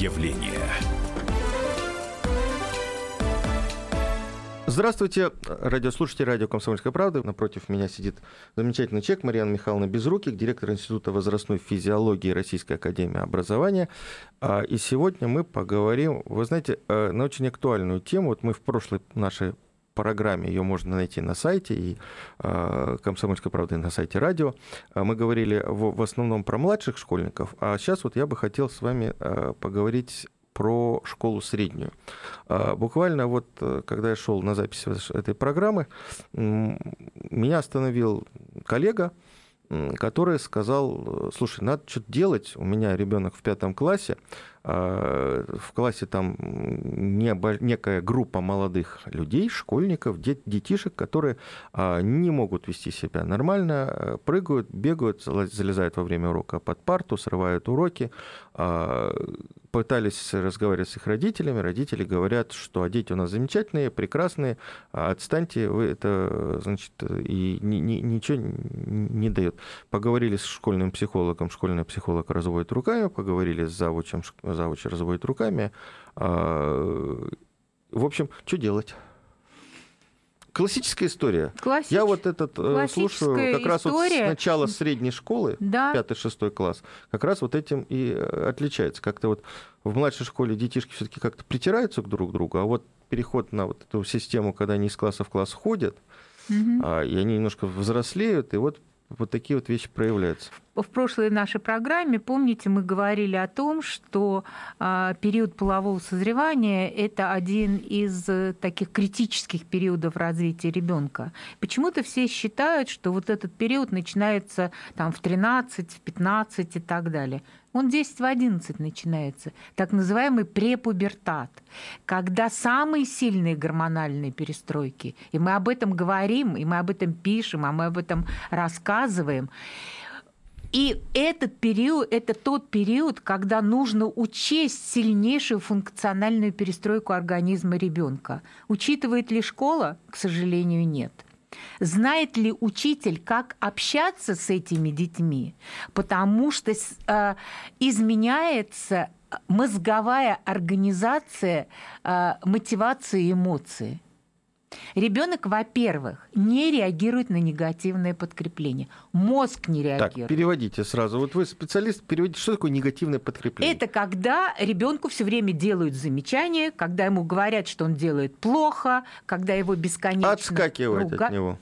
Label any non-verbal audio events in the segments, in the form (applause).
явление. Здравствуйте, радиослушатели радио «Комсомольская правда». Напротив меня сидит замечательный человек Марьяна Михайловна Безруких, директор Института возрастной физиологии Российской Академии Образования. А, и сегодня мы поговорим, вы знаете, э, на очень актуальную тему. Вот мы в прошлой нашей программе, ее можно найти на сайте и э, «Комсомольской правды» на сайте радио. А мы говорили в, основном про младших школьников, а сейчас вот я бы хотел с вами э, поговорить про школу среднюю. А, буквально вот, э, когда я шел на запись этой программы, меня остановил коллега, который сказал, слушай, надо что-то делать, у меня ребенок в пятом классе, а, в классе там некая группа молодых людей, школьников, детишек, которые а, не могут вести себя нормально, э, прыгают, бегают, залезают во время урока под парту, срывают уроки, пытались разговаривать с их родителями, родители говорят, что а дети у нас замечательные, прекрасные, а отстаньте, вы это, значит, и ни, ни, ничего не дает. Поговорили с школьным психологом, школьный психолог разводит руками, поговорили с завучем, завуч разводит руками. А, в общем, что делать? Классическая история. Классич... Я вот этот э, слушаю как раз вот с начала средней школы, да. 5-6 класс, как раз вот этим и э, отличается. Как-то вот в младшей школе детишки все-таки как-то притираются друг к другу, а вот переход на вот эту систему, когда они из класса в класс ходят, угу. а, и они немножко взрослеют, и вот вот такие вот вещи проявляются. В прошлой нашей программе, помните, мы говорили о том, что э, период полового созревания – это один из таких критических периодов развития ребенка. Почему-то все считают, что вот этот период начинается там, в 13, в 15 и так далее. Он 10 в 11 начинается, так называемый препубертат, когда самые сильные гормональные перестройки. И мы об этом говорим, и мы об этом пишем, а мы об этом рассказываем. И этот период, это тот период, когда нужно учесть сильнейшую функциональную перестройку организма ребенка. Учитывает ли школа? К сожалению, нет. Знает ли учитель, как общаться с этими детьми? Потому что э, изменяется мозговая организация э, мотивации и эмоций. Ребенок, во-первых, не реагирует на негативное подкрепление. Мозг не реагирует. Так, переводите сразу. Вот вы специалист, переводите, что такое негативное подкрепление? Это когда ребенку все время делают замечания, когда ему говорят, что он делает плохо, когда его бесконечно отскакивает руга... от него.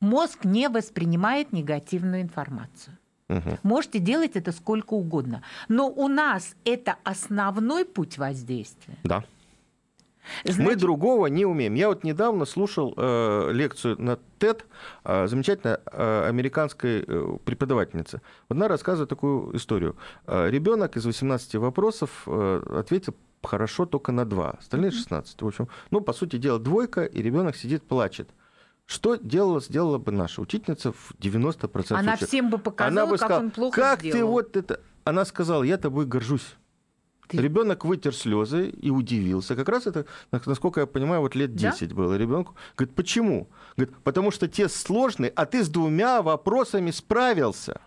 Мозг не воспринимает негативную информацию. Угу. Можете делать это сколько угодно. Но у нас это основной путь воздействия. Да. Значит... Мы другого не умеем. Я вот недавно слушал э, лекцию на TED э, замечательной э, американской э, преподавательницы. Вот она рассказывает такую историю. Э, ребенок из 18 вопросов э, ответил хорошо только на два, остальные 16. В общем, ну, по сути дела, двойка, и ребенок сидит, плачет. Что делала, сделала бы наша учительница в 90% Она случаев? всем бы показала, Она бы сказала, как он плохо как сделал. ты вот это... Она сказала, я тобой горжусь. Ты... Ребенок вытер слезы и удивился. Как раз это, насколько я понимаю, вот лет 10 да? было ребенку. Говорит, почему? Говорит, потому что тест сложный, а ты с двумя вопросами справился.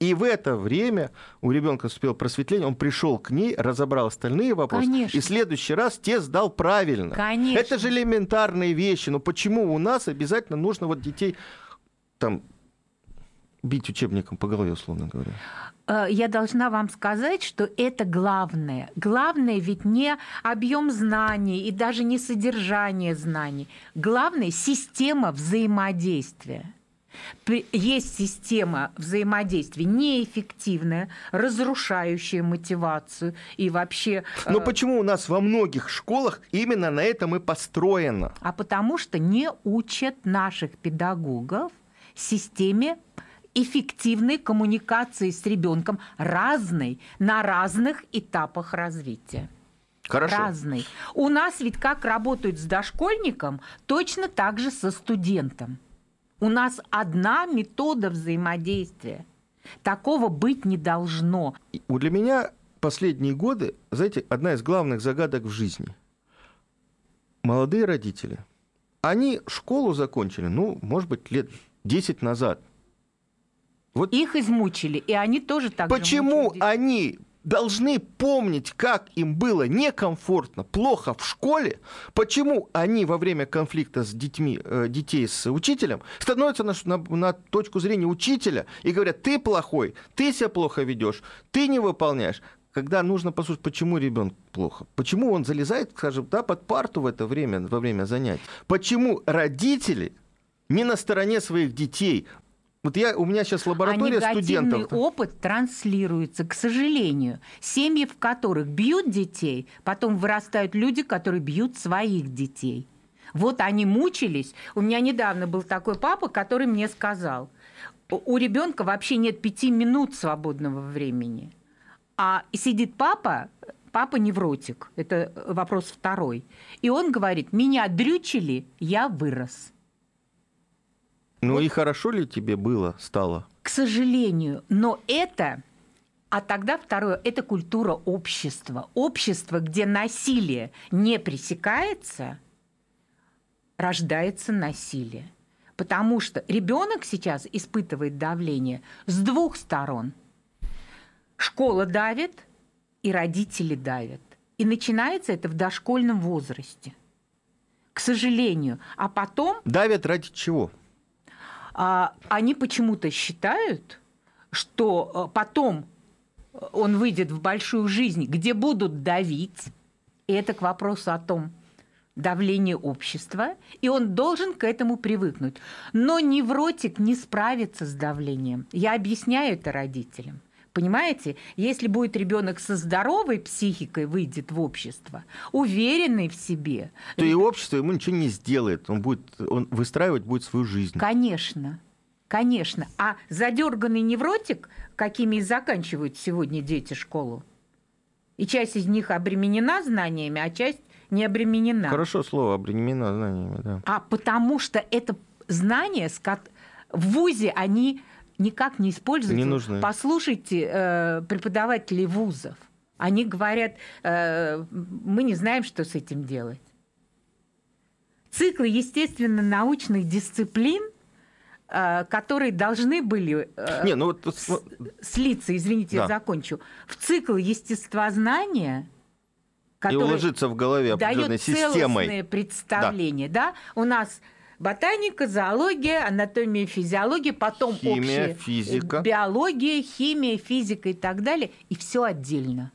И в это время у ребенка успел просветление, он пришел к ней, разобрал остальные вопросы, Конечно. и в следующий раз тест сдал правильно. Конечно. Это же элементарные вещи. Но почему у нас обязательно нужно вот детей там бить учебником по голове, условно говоря? Э, я должна вам сказать, что это главное. Главное ведь не объем знаний и даже не содержание знаний. Главное – система взаимодействия. Есть система взаимодействия неэффективная, разрушающая мотивацию и вообще... Но э... почему у нас во многих школах именно на этом и построено? А потому что не учат наших педагогов системе эффективной коммуникации с ребенком разной на разных этапах развития. Хорошо. Разный. У нас ведь как работают с дошкольником, точно так же со студентом. У нас одна метода взаимодействия. Такого быть не должно. Для меня последние годы, знаете, одна из главных загадок в жизни. Молодые родители, они школу закончили, ну, может быть, лет 10 назад – вот Их измучили, и они тоже так Почему они должны помнить, как им было некомфортно, плохо в школе, почему они во время конфликта с детьми, э, детей с учителем становятся на, на, на точку зрения учителя и говорят, ты плохой, ты себя плохо ведешь, ты не выполняешь когда нужно послушать, почему ребенку плохо, почему он залезает, скажем, да, под парту в это время, во время занятий, почему родители не на стороне своих детей, вот я, у меня сейчас лаборатория а студентов. опыт транслируется, к сожалению. Семьи, в которых бьют детей, потом вырастают люди, которые бьют своих детей. Вот они мучились. У меня недавно был такой папа, который мне сказал, у ребенка вообще нет пяти минут свободного времени. А сидит папа, папа невротик, это вопрос второй. И он говорит, меня дрючили, я вырос. Ну вот. и хорошо ли тебе было, стало? К сожалению, но это... А тогда второе – это культура общества. Общество, где насилие не пресекается, рождается насилие. Потому что ребенок сейчас испытывает давление с двух сторон. Школа давит, и родители давят. И начинается это в дошкольном возрасте. К сожалению. А потом... Давят ради чего? А, они почему-то считают, что э, потом он выйдет в большую жизнь, где будут давить, и это к вопросу о том, давление общества, и он должен к этому привыкнуть. Но невротик не справится с давлением. Я объясняю это родителям. Понимаете, если будет ребенок со здоровой психикой выйдет в общество, уверенный в себе, то и общество ему ничего не сделает, он будет, он выстраивать будет свою жизнь. Конечно, конечно. А задерганный невротик, какими и заканчивают сегодня дети школу, и часть из них обременена знаниями, а часть не обременена. Хорошо слово обременена знаниями, да. А потому что это знания в ВУЗе они никак не используются. Не нужны. Послушайте э, преподавателей вузов. Они говорят, э, мы не знаем, что с этим делать. Циклы естественно-научных дисциплин, э, которые должны были э, не, ну вот, слиться, извините, да. я закончу, в цикл естествознания, который и уложиться в голове определенной системой. Дает представление. Да. Да? У нас Ботаника, зоология, анатомия, физиология, потом химия, общая физика. биология, химия, физика и так далее, и все отдельно.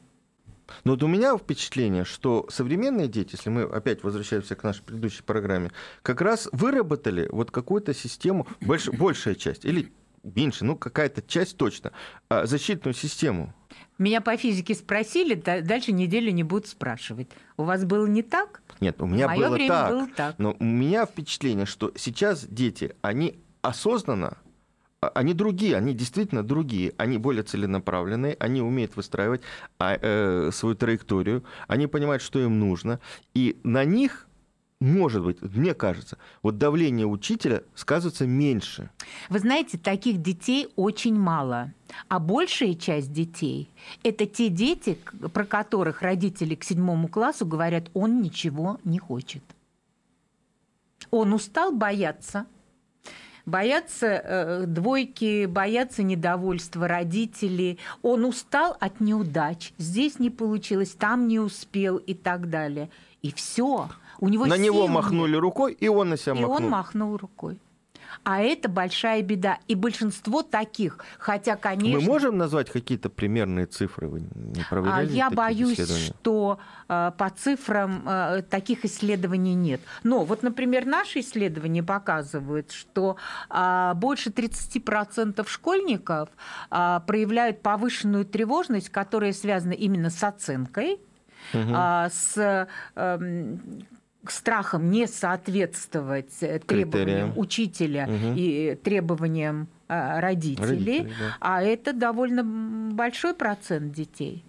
Но вот у меня впечатление, что современные дети, если мы опять возвращаемся к нашей предыдущей программе, как раз выработали вот какую-то систему, больш, большая часть, или меньше, ну какая-то часть точно, а, защитную систему. Меня по физике спросили, дальше неделю не будут спрашивать. У вас было не так? Нет, у меня было так, было так. Но у меня впечатление, что сейчас дети, они осознанно а, они другие, они действительно другие, они более целенаправленные, они умеют выстраивать а, э, свою траекторию, они понимают, что им нужно, и на них может быть, мне кажется, вот давление учителя сказывается меньше. Вы знаете, таких детей очень мало. А большая часть детей – это те дети, про которых родители к седьмому классу говорят, он ничего не хочет. Он устал бояться, боятся э, двойки, боятся недовольства родителей. Он устал от неудач. Здесь не получилось, там не успел и так далее. И все. У него на него махнули нет. рукой, и он на себя и махнул. И он махнул рукой. А это большая беда. И большинство таких, хотя, конечно... Мы можем назвать какие-то примерные цифры? Вы не а Я боюсь, что э, по цифрам э, таких исследований нет. Но вот, например, наши исследования показывают, что э, больше 30% школьников э, проявляют повышенную тревожность, которая связана именно с оценкой, угу. с... Страхом не соответствовать э, требованиям учителя угу. и требованиям э, родителей, Родители, да. а это довольно большой процент детей.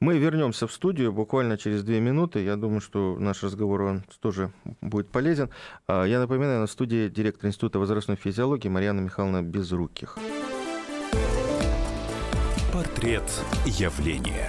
Мы вернемся в студию буквально через две минуты. Я думаю, что наш разговор он тоже будет полезен. А, я напоминаю, на студии директор Института возрастной физиологии Марьяна Михайловна Безруких. Портрет явления.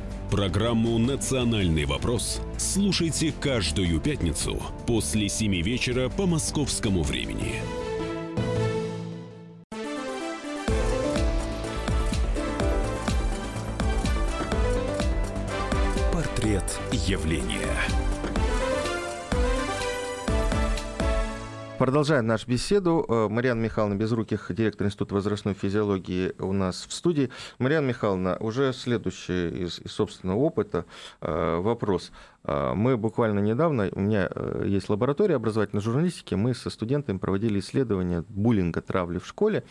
Программу «Национальный вопрос» слушайте каждую пятницу после 7 вечера по московскому времени. Портрет явления. Продолжаем нашу беседу. Э, Марьяна Михайловна Безруких, директор Института возрастной физиологии у нас в студии. Марьяна Михайловна, уже следующий из, из собственного опыта э, вопрос. Э, мы буквально недавно, у меня есть лаборатория образовательной журналистики, мы со студентами проводили исследование буллинга, травли в школе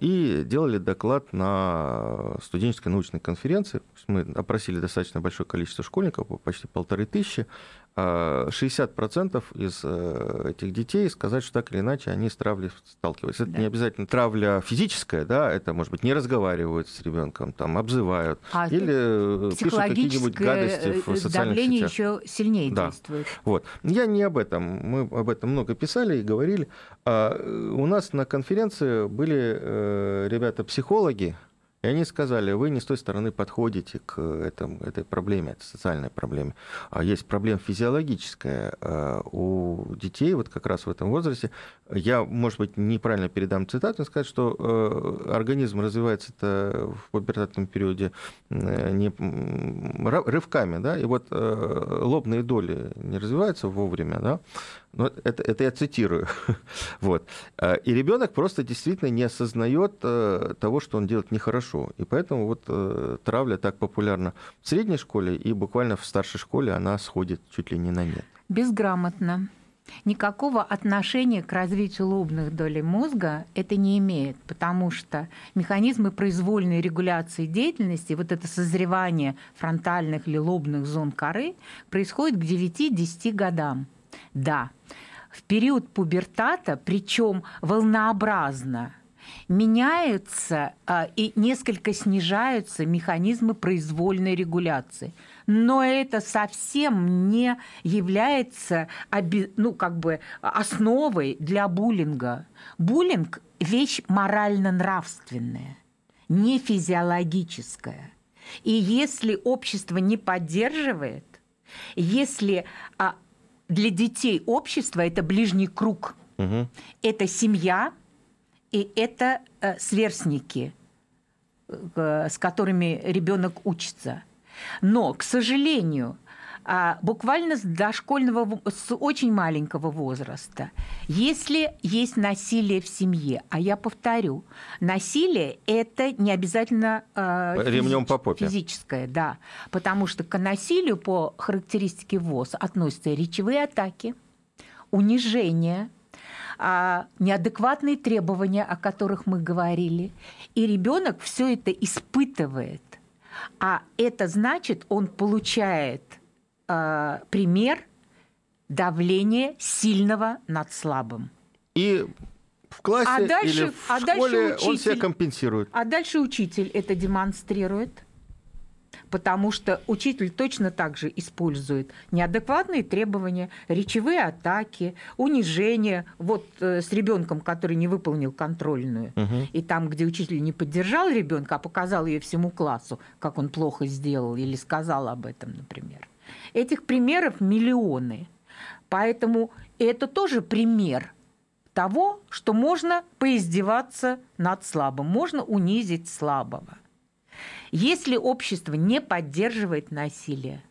и делали доклад на студенческой научной конференции. Мы опросили достаточно большое количество школьников, почти полторы тысячи, 60% а, из э, этих детей сказать, что так или иначе они с травлей сталкиваются. Это да. не обязательно травля физическая, да, это может быть не разговаривают с ребенком, там обзывают а или э, пишут какие-нибудь гадости в социальных давление сетях. еще сильнее да. действует. Вот. Я не об этом. Мы об этом много писали и говорили. А у нас на конференции были э, ребята-психологи, и они сказали, вы не с той стороны подходите к этому, этой проблеме, это социальной проблеме. А есть проблема физиологическая а, у детей, вот как раз в этом возрасте. Я, может быть, неправильно передам цитату, но сказать, что э, организм развивается это в пубертатном периоде э, не, рывками, да, и вот э, лобные доли не развиваются вовремя, да, но это, это я цитирую. (laughs) вот. А, и ребенок просто действительно не осознает э, того, что он делает нехорошо. И поэтому вот э, травля так популярна в средней школе, и буквально в старшей школе она сходит чуть ли не на нет. Безграмотно. Никакого отношения к развитию лобных долей мозга это не имеет, потому что механизмы произвольной регуляции деятельности, вот это созревание фронтальных или лобных зон коры, происходит к 9-10 годам. Да, в период пубертата, причем волнообразно, меняются а, и несколько снижаются механизмы произвольной регуляции. Но это совсем не является ну, как бы основой для буллинга. Буллинг – вещь морально-нравственная, не физиологическая. И если общество не поддерживает, если а, для детей общество это ближний круг, угу. это семья и это э, сверстники, э, с которыми ребенок учится. Но, к сожалению, буквально с дошкольного, с очень маленького возраста. Если есть насилие в семье, а я повторю, насилие это не обязательно э, ремнем по попе. физическое, да, потому что к насилию по характеристике ВОЗ относятся речевые атаки, унижение, а, неадекватные требования, о которых мы говорили, и ребенок все это испытывает, а это значит, он получает э, пример давления сильного над слабым. И в классе а дальше, или в а школе учитель, он себя компенсирует. А дальше учитель это демонстрирует потому что учитель точно так же использует неадекватные требования, речевые атаки, унижение. Вот э, с ребенком, который не выполнил контрольную, угу. и там, где учитель не поддержал ребенка, а показал ее всему классу, как он плохо сделал или сказал об этом, например. Этих примеров миллионы. Поэтому это тоже пример того, что можно поиздеваться над слабым, можно унизить слабого. Если общество не поддерживает насилие,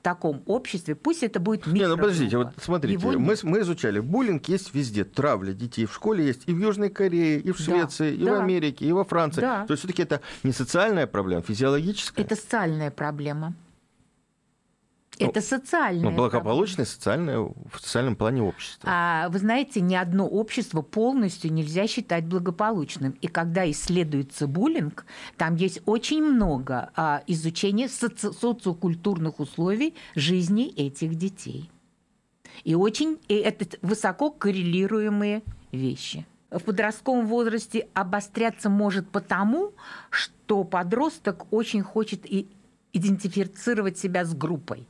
в таком обществе, пусть это будет микрогруппа. Не, ну подождите, вот смотрите, Его... мы, мы изучали, буллинг есть везде, травля детей в школе есть и в Южной Корее, и в Швеции, да, и да. в Америке, и во Франции. Да. То есть все-таки это не социальная проблема, физиологическая. Это социальная проблема. Ну, это социальное. Ну, благополучное социальное, в социальном плане общество. А, вы знаете, ни одно общество полностью нельзя считать благополучным. И когда исследуется буллинг, там есть очень много а, изучения соци- социокультурных условий жизни этих детей. И очень и это высоко коррелируемые вещи. В подростковом возрасте обостряться может потому, что подросток очень хочет и идентифицировать себя с группой.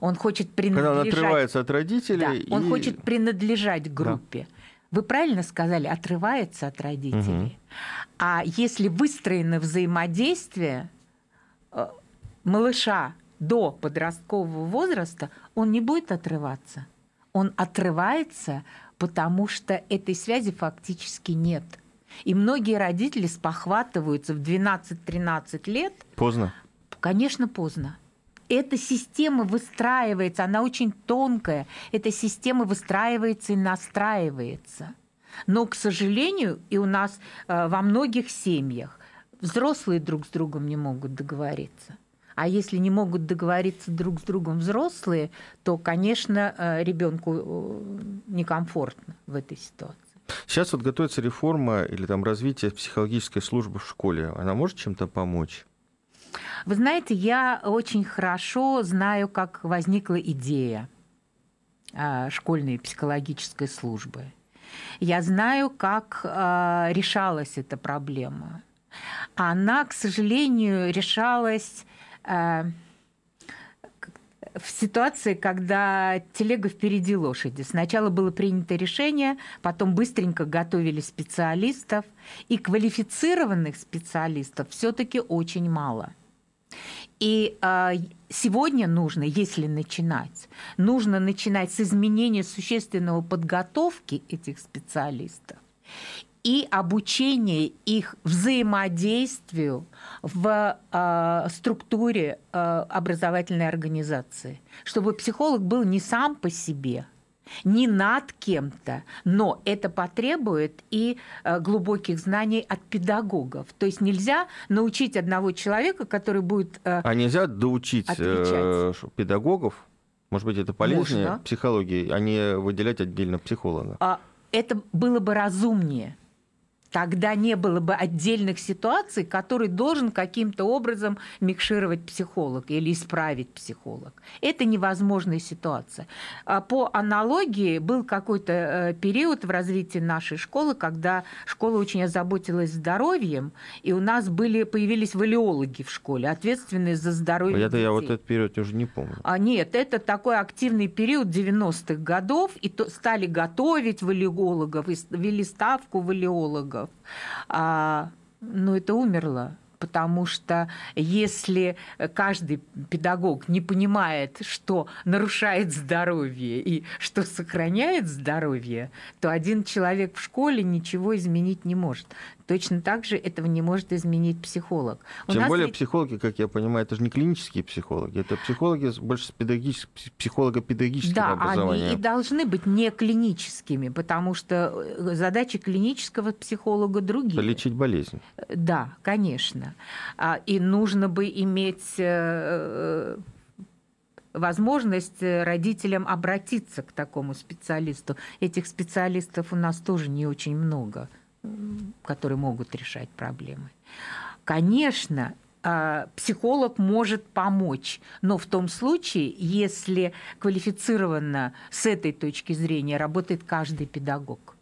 Он хочет принадлежать... Когда он отрывается от родителей. Да, и... Он хочет принадлежать группе. Да. Вы правильно сказали, отрывается от родителей. Угу. А если выстроено взаимодействие э, малыша до подросткового возраста, он не будет отрываться. Он отрывается, потому что этой связи фактически нет. И многие родители спохватываются в 12-13 лет. Поздно. Конечно, поздно эта система выстраивается, она очень тонкая, эта система выстраивается и настраивается. Но, к сожалению, и у нас э, во многих семьях взрослые друг с другом не могут договориться. А если не могут договориться друг с другом взрослые, то, конечно, э, ребенку э, некомфортно в этой ситуации. Сейчас вот готовится реформа или там развитие психологической службы в школе. Она может чем-то помочь? Вы знаете, я очень хорошо знаю, как возникла идея а, школьной психологической службы. Я знаю, как а, решалась эта проблема. Она, к сожалению, решалась а, в ситуации, когда телега впереди лошади. Сначала было принято решение, потом быстренько готовили специалистов, и квалифицированных специалистов все-таки очень мало. И э, сегодня нужно, если начинать, нужно начинать с изменения существенного подготовки этих специалистов и обучения их взаимодействию в э, структуре э, образовательной организации, чтобы психолог был не сам по себе – не над кем-то, но это потребует и э, глубоких знаний от педагогов. То есть нельзя научить одного человека, который будет... Э, а нельзя доучить э, отвечать. педагогов? Может быть, это полезнее Можно. психологии, а не выделять отдельно психолога? А это было бы разумнее тогда не было бы отдельных ситуаций, которые должен каким-то образом микшировать психолог или исправить психолог. Это невозможная ситуация. А по аналогии был какой-то э, период в развитии нашей школы, когда школа очень озаботилась здоровьем, и у нас были, появились валиологи в школе, ответственные за здоровье Это я вот этот период уже не помню. А нет, это такой активный период 90-х годов, и то, стали готовить валиологов, и ввели ставку валиологов психологов, а, ну, это умерло потому что если каждый педагог не понимает, что нарушает здоровье и что сохраняет здоровье, то один человек в школе ничего изменить не может. Точно так же этого не может изменить психолог. У Тем более ведь... психологи, как я понимаю, это же не клинические психологи, это психологи больше с педагогическим, психолого-педагогическим да, образованием. они и должны быть не клиническими, потому что э, задачи клинического психолога другие. Лечить болезнь. Да, конечно. А, и нужно бы иметь э, возможность родителям обратиться к такому специалисту. Этих специалистов у нас тоже не очень много которые могут решать проблемы. Конечно, а, психолог может помочь, но в том случае, если квалифицированно с этой точки зрения работает каждый педагог.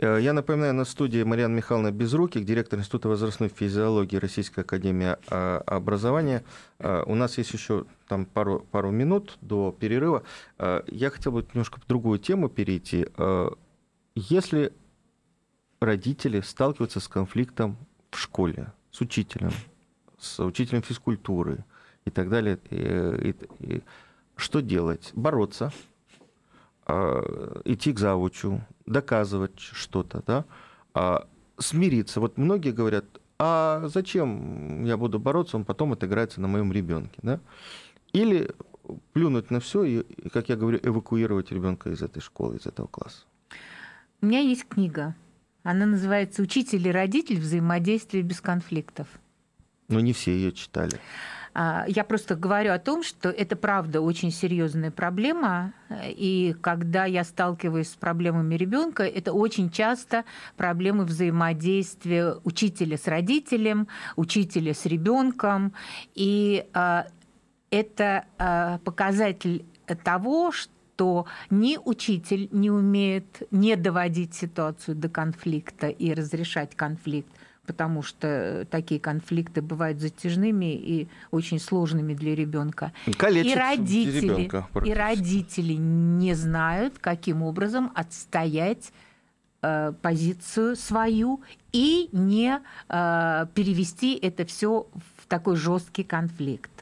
Э, я напоминаю, на студии Марьяна Михайловна Безруких, директор Института возрастной физиологии Российской Академии а, Образования. Э, у нас есть еще там пару, пару минут до перерыва. Э, я хотел бы немножко в другую тему перейти. Если родители сталкиваются с конфликтом в школе, с учителем, с учителем физкультуры и так далее. И, и, и, что делать? Бороться, э, идти к завучу, доказывать что-то, да? а, смириться. Вот многие говорят, а зачем я буду бороться, он потом отыграется на моем ребенке, да? Или плюнуть на все и, как я говорю, эвакуировать ребенка из этой школы, из этого класса. У меня есть книга она называется «Учитель и родитель. Взаимодействие без конфликтов». Но не все ее читали. А, я просто говорю о том, что это правда очень серьезная проблема, и когда я сталкиваюсь с проблемами ребенка, это очень часто проблемы взаимодействия учителя с родителем, учителя с ребенком, и а, это а, показатель того, что что ни учитель не умеет не доводить ситуацию до конфликта и разрешать конфликт, потому что такие конфликты бывают затяжными и очень сложными для ребенка. И родители, ребенка, и родители не знают, каким образом отстоять э, позицию свою и не э, перевести это все в такой жесткий конфликт.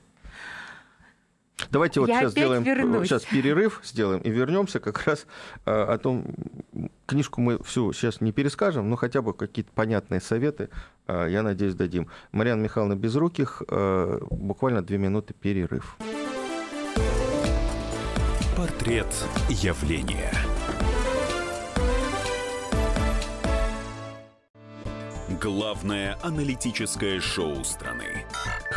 Давайте вот Я сейчас сделаем вернусь. сейчас перерыв сделаем и вернемся как раз э, о том, книжку мы всю сейчас не перескажем, но хотя бы какие-то понятные советы, э, я надеюсь, дадим. Марьяна Михайловна Безруких, э, буквально две минуты перерыв. Портрет явления. Главное аналитическое шоу страны.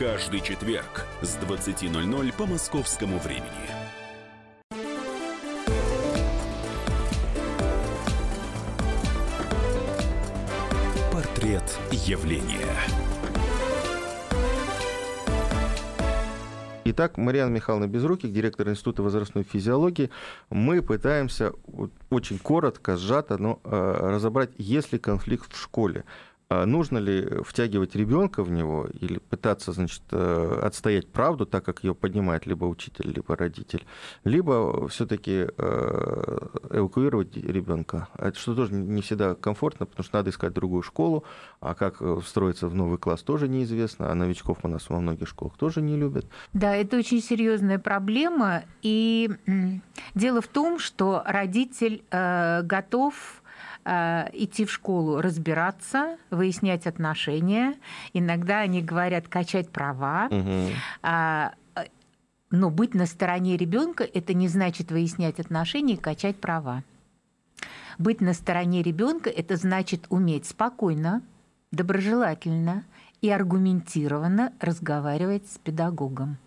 каждый четверг с 20.00 по московскому времени. Портрет явления. Итак, Марьяна Михайловна Безруких, директор Института возрастной физиологии. Мы пытаемся очень коротко, сжато, но э, разобрать, есть ли конфликт в школе. А нужно ли втягивать ребенка в него или пытаться, значит, э, отстоять правду, так как ее поднимает либо учитель, либо родитель, либо все-таки э, эвакуировать ребенка. Это что тоже не всегда комфортно, потому что надо искать другую школу, а как э, встроиться в новый класс тоже неизвестно, а новичков у нас во многих школах тоже не любят. Да, это очень серьезная проблема, и дело в том, что родитель готов идти в школу, разбираться, выяснять отношения. Иногда они говорят качать права. Угу. Но быть на стороне ребенка это не значит выяснять отношения и качать права. Быть на стороне ребенка это значит уметь спокойно, доброжелательно и аргументированно разговаривать с педагогом.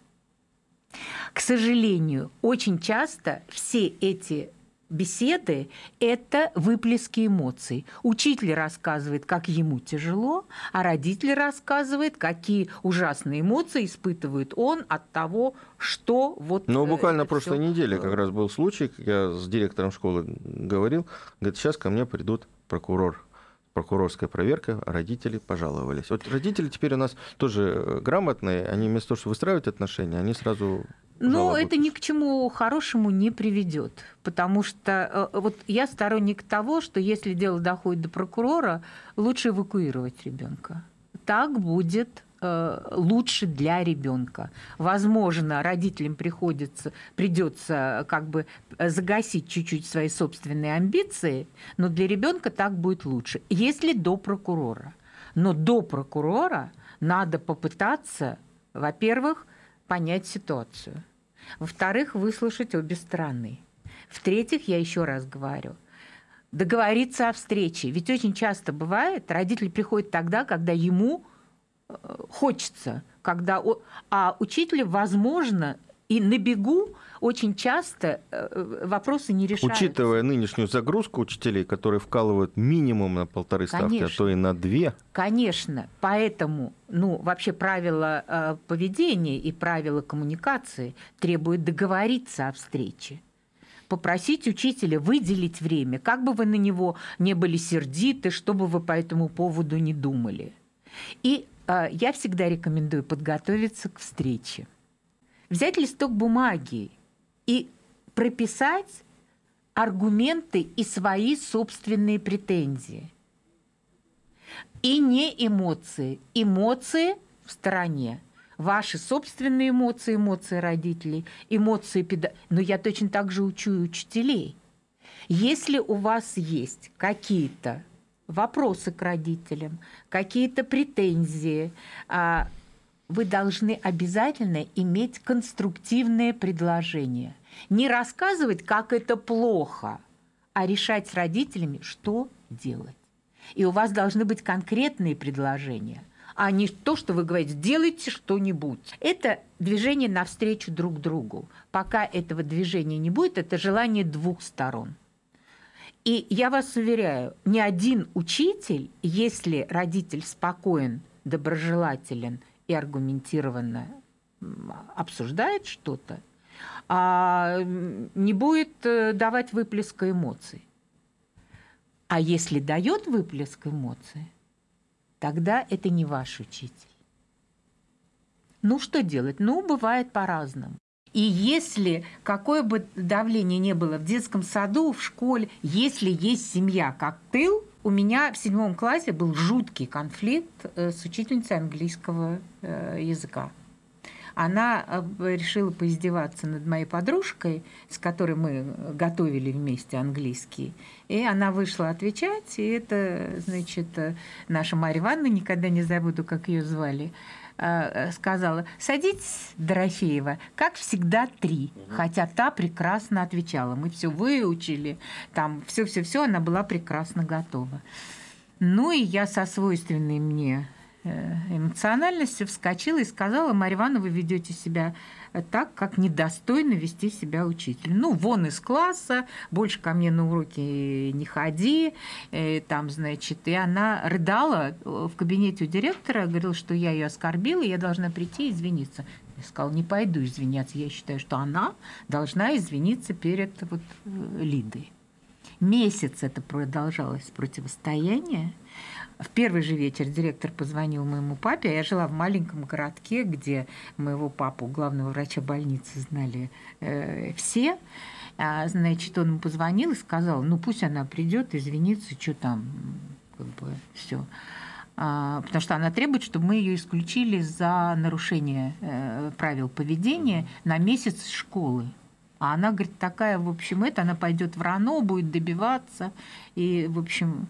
К сожалению, очень часто все эти беседы – это выплески эмоций. Учитель рассказывает, как ему тяжело, а родитель рассказывает, какие ужасные эмоции испытывает он от того, что вот... Ну, буквально прошлой всё... неделе как раз был случай, я с директором школы говорил, говорит, сейчас ко мне придут прокурор прокурорская проверка, родители пожаловались. Вот родители теперь у нас тоже грамотные, они вместо того, чтобы выстраивать отношения, они сразу но это ни к чему хорошему не приведет, потому что э, вот я сторонник того, что если дело доходит до прокурора, лучше эвакуировать ребенка. Так будет э, лучше для ребенка. Возможно, родителям приходится, придется как бы загасить чуть-чуть свои собственные амбиции, но для ребенка так будет лучше, если до прокурора. Но до прокурора надо попытаться, во-первых, понять ситуацию. Во-вторых, выслушать обе стороны. В-третьих, я еще раз говорю, договориться о встрече. Ведь очень часто бывает, родитель приходит тогда, когда ему э, хочется, когда, а учитель, возможно, и на бегу очень часто э, вопросы не решаются. Учитывая нынешнюю загрузку учителей, которые вкалывают минимум на полторы ставки, Конечно. а то и на две. Конечно. Поэтому ну, вообще правила э, поведения и правила коммуникации требуют договориться о встрече попросить учителя выделить время, как бы вы на него не были сердиты, что бы вы по этому поводу не думали. И э, я всегда рекомендую подготовиться к встрече взять листок бумаги и прописать аргументы и свои собственные претензии. И не эмоции. Эмоции в стороне. Ваши собственные эмоции, эмоции родителей, эмоции педагогов. Но я точно так же учу и учителей. Если у вас есть какие-то вопросы к родителям, какие-то претензии, а, вы должны обязательно иметь конструктивное предложение. Не рассказывать, как это плохо, а решать с родителями, что делать. И у вас должны быть конкретные предложения, а не то, что вы говорите, сделайте что-нибудь. Это движение навстречу друг другу. Пока этого движения не будет, это желание двух сторон. И я вас уверяю, ни один учитель, если родитель спокоен, доброжелателен и аргументированно обсуждает что-то, а, не будет э, давать выплеска эмоций. А если дает выплеск эмоций, тогда это не ваш учитель. Ну, что делать? Ну, бывает по-разному. И если какое бы давление не было в детском саду, в школе, если есть семья как тыл, у меня в седьмом классе был жуткий конфликт э, с учительницей английского э, языка она э, решила поиздеваться над моей подружкой, с которой мы готовили вместе английский. И она вышла отвечать, и это, значит, наша Марья Ивановна, никогда не забуду, как ее звали, сказала, садитесь, Дорофеева, как всегда три. Хотя та прекрасно отвечала. Мы все выучили, там все-все-все, она была прекрасно готова. Ну и я со свойственной мне Э, эмоциональностью вскочила и сказала, Марья Ивановна, вы ведете себя так, как недостойно вести себя учитель. Ну, вон из класса, больше ко мне на уроки не ходи. И э, там, значит, и она рыдала в кабинете у директора, говорила, что я ее оскорбила, и я должна прийти и извиниться. Я сказала, не пойду извиняться. Я считаю, что она должна извиниться перед вот, э, Лидой. Месяц это продолжалось противостояние. В первый же вечер директор позвонил моему папе, а я жила в маленьком городке, где моего папу, главного врача больницы, знали э, все. А, значит, он ему позвонил и сказал, ну пусть она придет, извиниться, что там, как бы все. А, потому что она требует, чтобы мы ее исключили за нарушение э, правил поведения на месяц школы. А она, говорит, такая, в общем, это, она пойдет в РАНО, будет добиваться. И, в общем,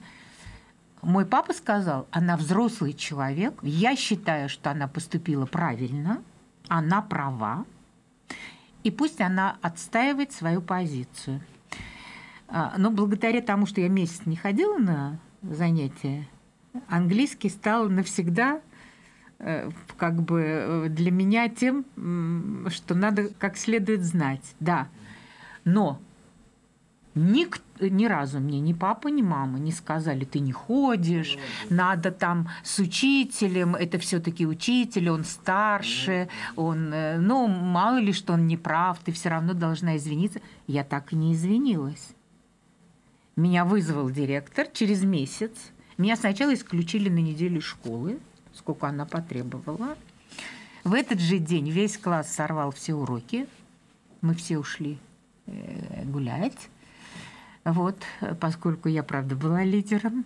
мой папа сказал, она взрослый человек, я считаю, что она поступила правильно, она права, и пусть она отстаивает свою позицию. А, но благодаря тому, что я месяц не ходила на занятия, английский стал навсегда э, как бы э, для меня тем, что надо как следует знать. Да, но Ник, ни разу мне ни папа, ни мама не сказали, ты не ходишь, надо там с учителем, это все-таки учитель, он старше, он, э, ну, мало ли, что он не прав, ты все равно должна извиниться. Я так и не извинилась. Меня вызвал директор через месяц. Меня сначала исключили на неделю школы, сколько она потребовала. В этот же день весь класс сорвал все уроки. Мы все ушли э, гулять. Вот, поскольку я, правда, была лидером.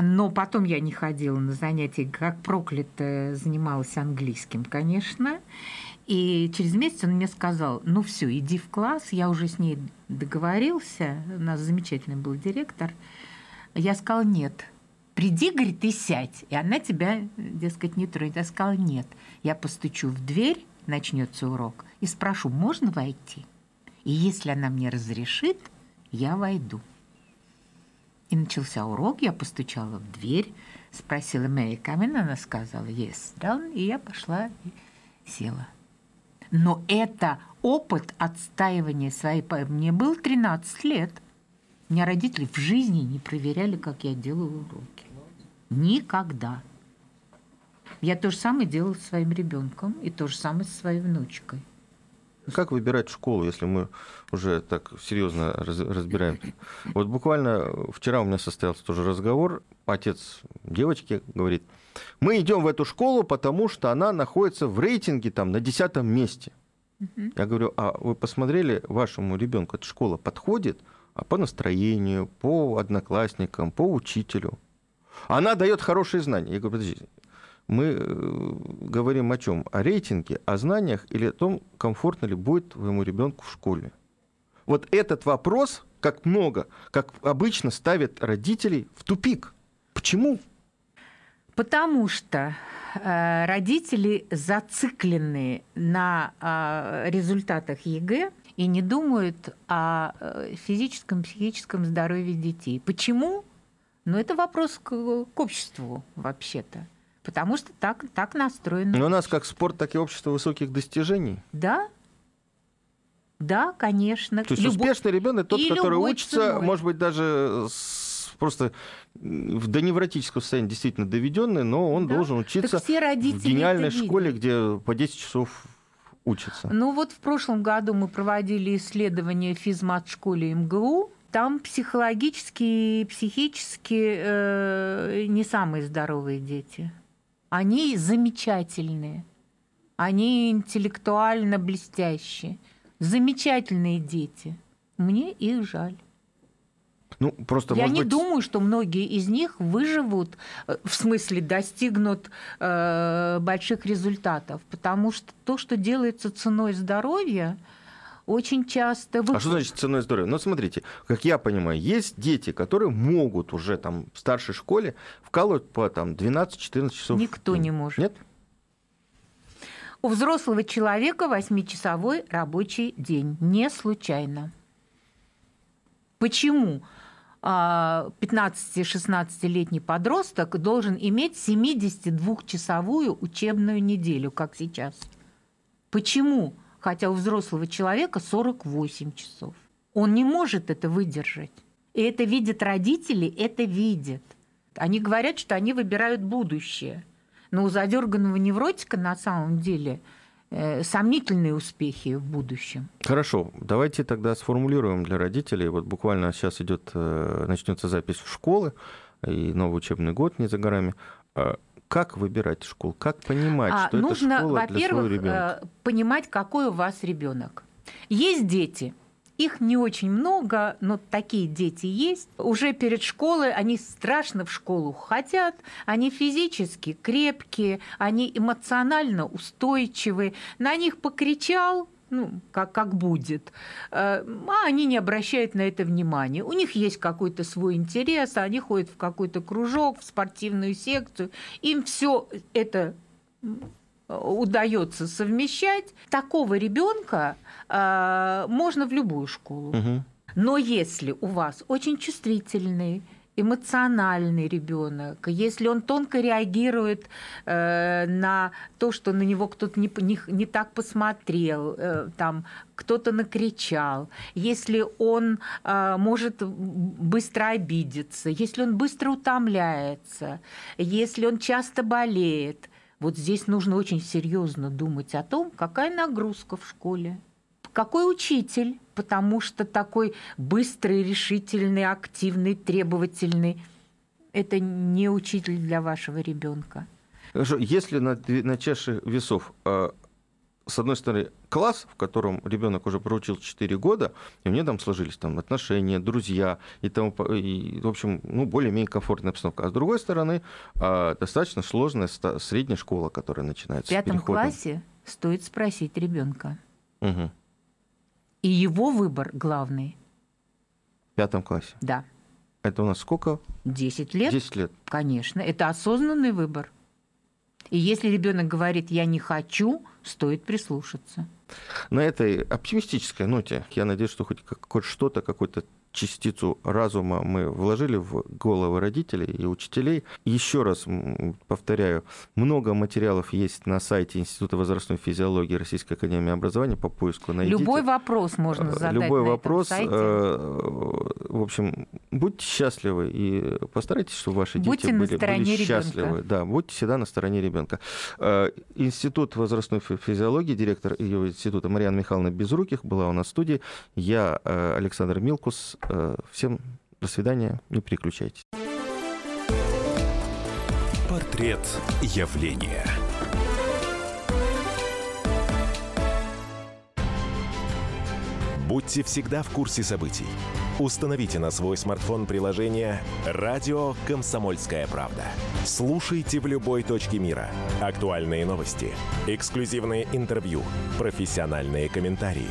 Но потом я не ходила на занятия, как проклятая, занималась английским, конечно. И через месяц он мне сказал, ну все, иди в класс, я уже с ней договорился, у нас замечательный был директор. Я сказала, нет, приди, говорит, и сядь, и она тебя, дескать, не тронет. Я сказала, нет, я постучу в дверь, начнется урок, и спрошу, можно войти? И если она мне разрешит, я войду. И начался урок, я постучала в дверь, спросила Мэри Камин, она сказала «Yes, done», и я пошла и села. Но это опыт отстаивания своей... Мне было 13 лет. Меня родители в жизни не проверяли, как я делаю уроки. Никогда. Я то же самое делала с своим ребенком и то же самое со своей внучкой. Как выбирать школу, если мы уже так серьезно разбираем? Вот буквально вчера у меня состоялся тоже разговор. Отец девочки говорит, мы идем в эту школу, потому что она находится в рейтинге там на десятом месте. Я говорю, а вы посмотрели вашему ребенку, эта школа подходит а по настроению, по одноклассникам, по учителю? Она дает хорошие знания. Я говорю, подождите, мы э, говорим о чем? О рейтинге, о знаниях или о том, комфортно ли будет твоему ребенку в школе. Вот этот вопрос, как много, как обычно ставят родителей в тупик. Почему? Потому что э, родители зациклены на э, результатах ЕГЭ и не думают о э, физическом, психическом здоровье детей. Почему? Ну, это вопрос к, к обществу вообще-то. Потому что так, так настроено. Но у нас как спорт, так и общество высоких достижений. Да, да, конечно. То есть Любо- успешный ребенок тот, и который учится, ценой. может быть, даже с- просто в до невротического состояния действительно доведенный, но он Да. должен учиться все в гениальной школе, где по 10 часов учатся. Ну вот в прошлом году мы проводили исследование в физмат-школе МГУ. Там психологически и психически э, не самые здоровые дети. Они замечательные. Они интеллектуально блестящие. Замечательные дети. Мне их жаль. Ну, просто, Я не быть, думаю, что многие из них выживут, э, в смысле достигнут э, больших результатов, потому что то, что делается ценой здоровья, очень часто... вы- А что значит ценой здоровья? Ну, смотрите, как я понимаю, есть дети, которые могут уже там в старшей школе вкалывать по там 12-14 часов. Никто не может. Нет? У взрослого человека 8-часовой рабочий день. Не случайно. Почему а, 15-16-летний подросток должен иметь 72-часовую учебную неделю, как сейчас? Почему? Хотя у взрослого человека 48 часов. Он не может это выдержать. И это видят родители, это видят. Они говорят, что они выбирают будущее. Но у задерганного невротика на самом деле э, сомнительные успехи в будущем. Хорошо, давайте тогда сформулируем для родителей. Вот буквально сейчас идет, э, начнется запись в школы, и новый учебный год не за горами. Как выбирать школу? Как понимать, А, что нужно, это школа для своего ребенка? э, понимать, какой у вас ребенок. Есть дети, их не очень много, но такие дети есть. Уже перед школой они страшно в школу хотят, они физически крепкие, они эмоционально устойчивы. На них покричал, ну, как, как будет, э, а они не обращают на это внимания. У них есть какой-то свой интерес, они ходят в какой-то кружок, в спортивную секцию, им все это удается совмещать, такого ребенка э, можно в любую школу. Мгм. Но если у вас очень чувствительный, эмоциональный ребенок, если он тонко реагирует э, на то, что на него кто-то не, не, не так посмотрел, э, там кто-то накричал, если он э, может быстро обидеться, если он быстро утомляется, если он часто болеет, вот здесь нужно очень серьезно думать о том, какая нагрузка в школе, какой учитель, потому что такой быстрый, решительный, активный, требовательный – это не учитель для вашего ребенка. Хорошо, если на, на чаше весов, э, с одной стороны, класс, в котором ребенок уже проучил 4 года, и у него там сложились там, отношения, друзья, и, тому, и, в общем, ну, более-менее комфортная обстановка. А с другой стороны, э, достаточно сложная средняя школа, которая В начинается с пятом переходом. классе стоит спросить ребенка. Мгм. И его выбор главный. В пятом классе. Да, Это у нас сколько? 10 лет, 10 лет. конечно, это осознанный выбор. И если ребенок говорит «я не хочу», стоит прислушаться. На этой оптимистической ноте, я надеюсь, что хоть хоть что-то, какую-то частицу разума мы вложили в головы родителей и учителей. Еще раз повторяю, много материалов есть на сайте Института возрастной физиологии Российской Академии Образования по поиску найдите. Любой вопрос можно Э, задать Любой на вопрос. этом сайте. э, В общем, будьте счастливы и постарайтесь, чтобы ваши дети Будьте на были, были счастливы. Да, будьте всегда на стороне ребенка. Институт возрастной фи- физиологии, директор ее института Марьяна Михайловна Безруких была у нас в студии. Я э, Александр Милкус. Э, Всем до свидания, не переключайтесь. Портрет явления. Будьте всегда в курсе событий. Установите на свой смартфон приложение «Радио Комсомольская правда». Слушайте в любой точке мира. Актуальные новости, эксклюзивные интервью, профессиональные комментарии.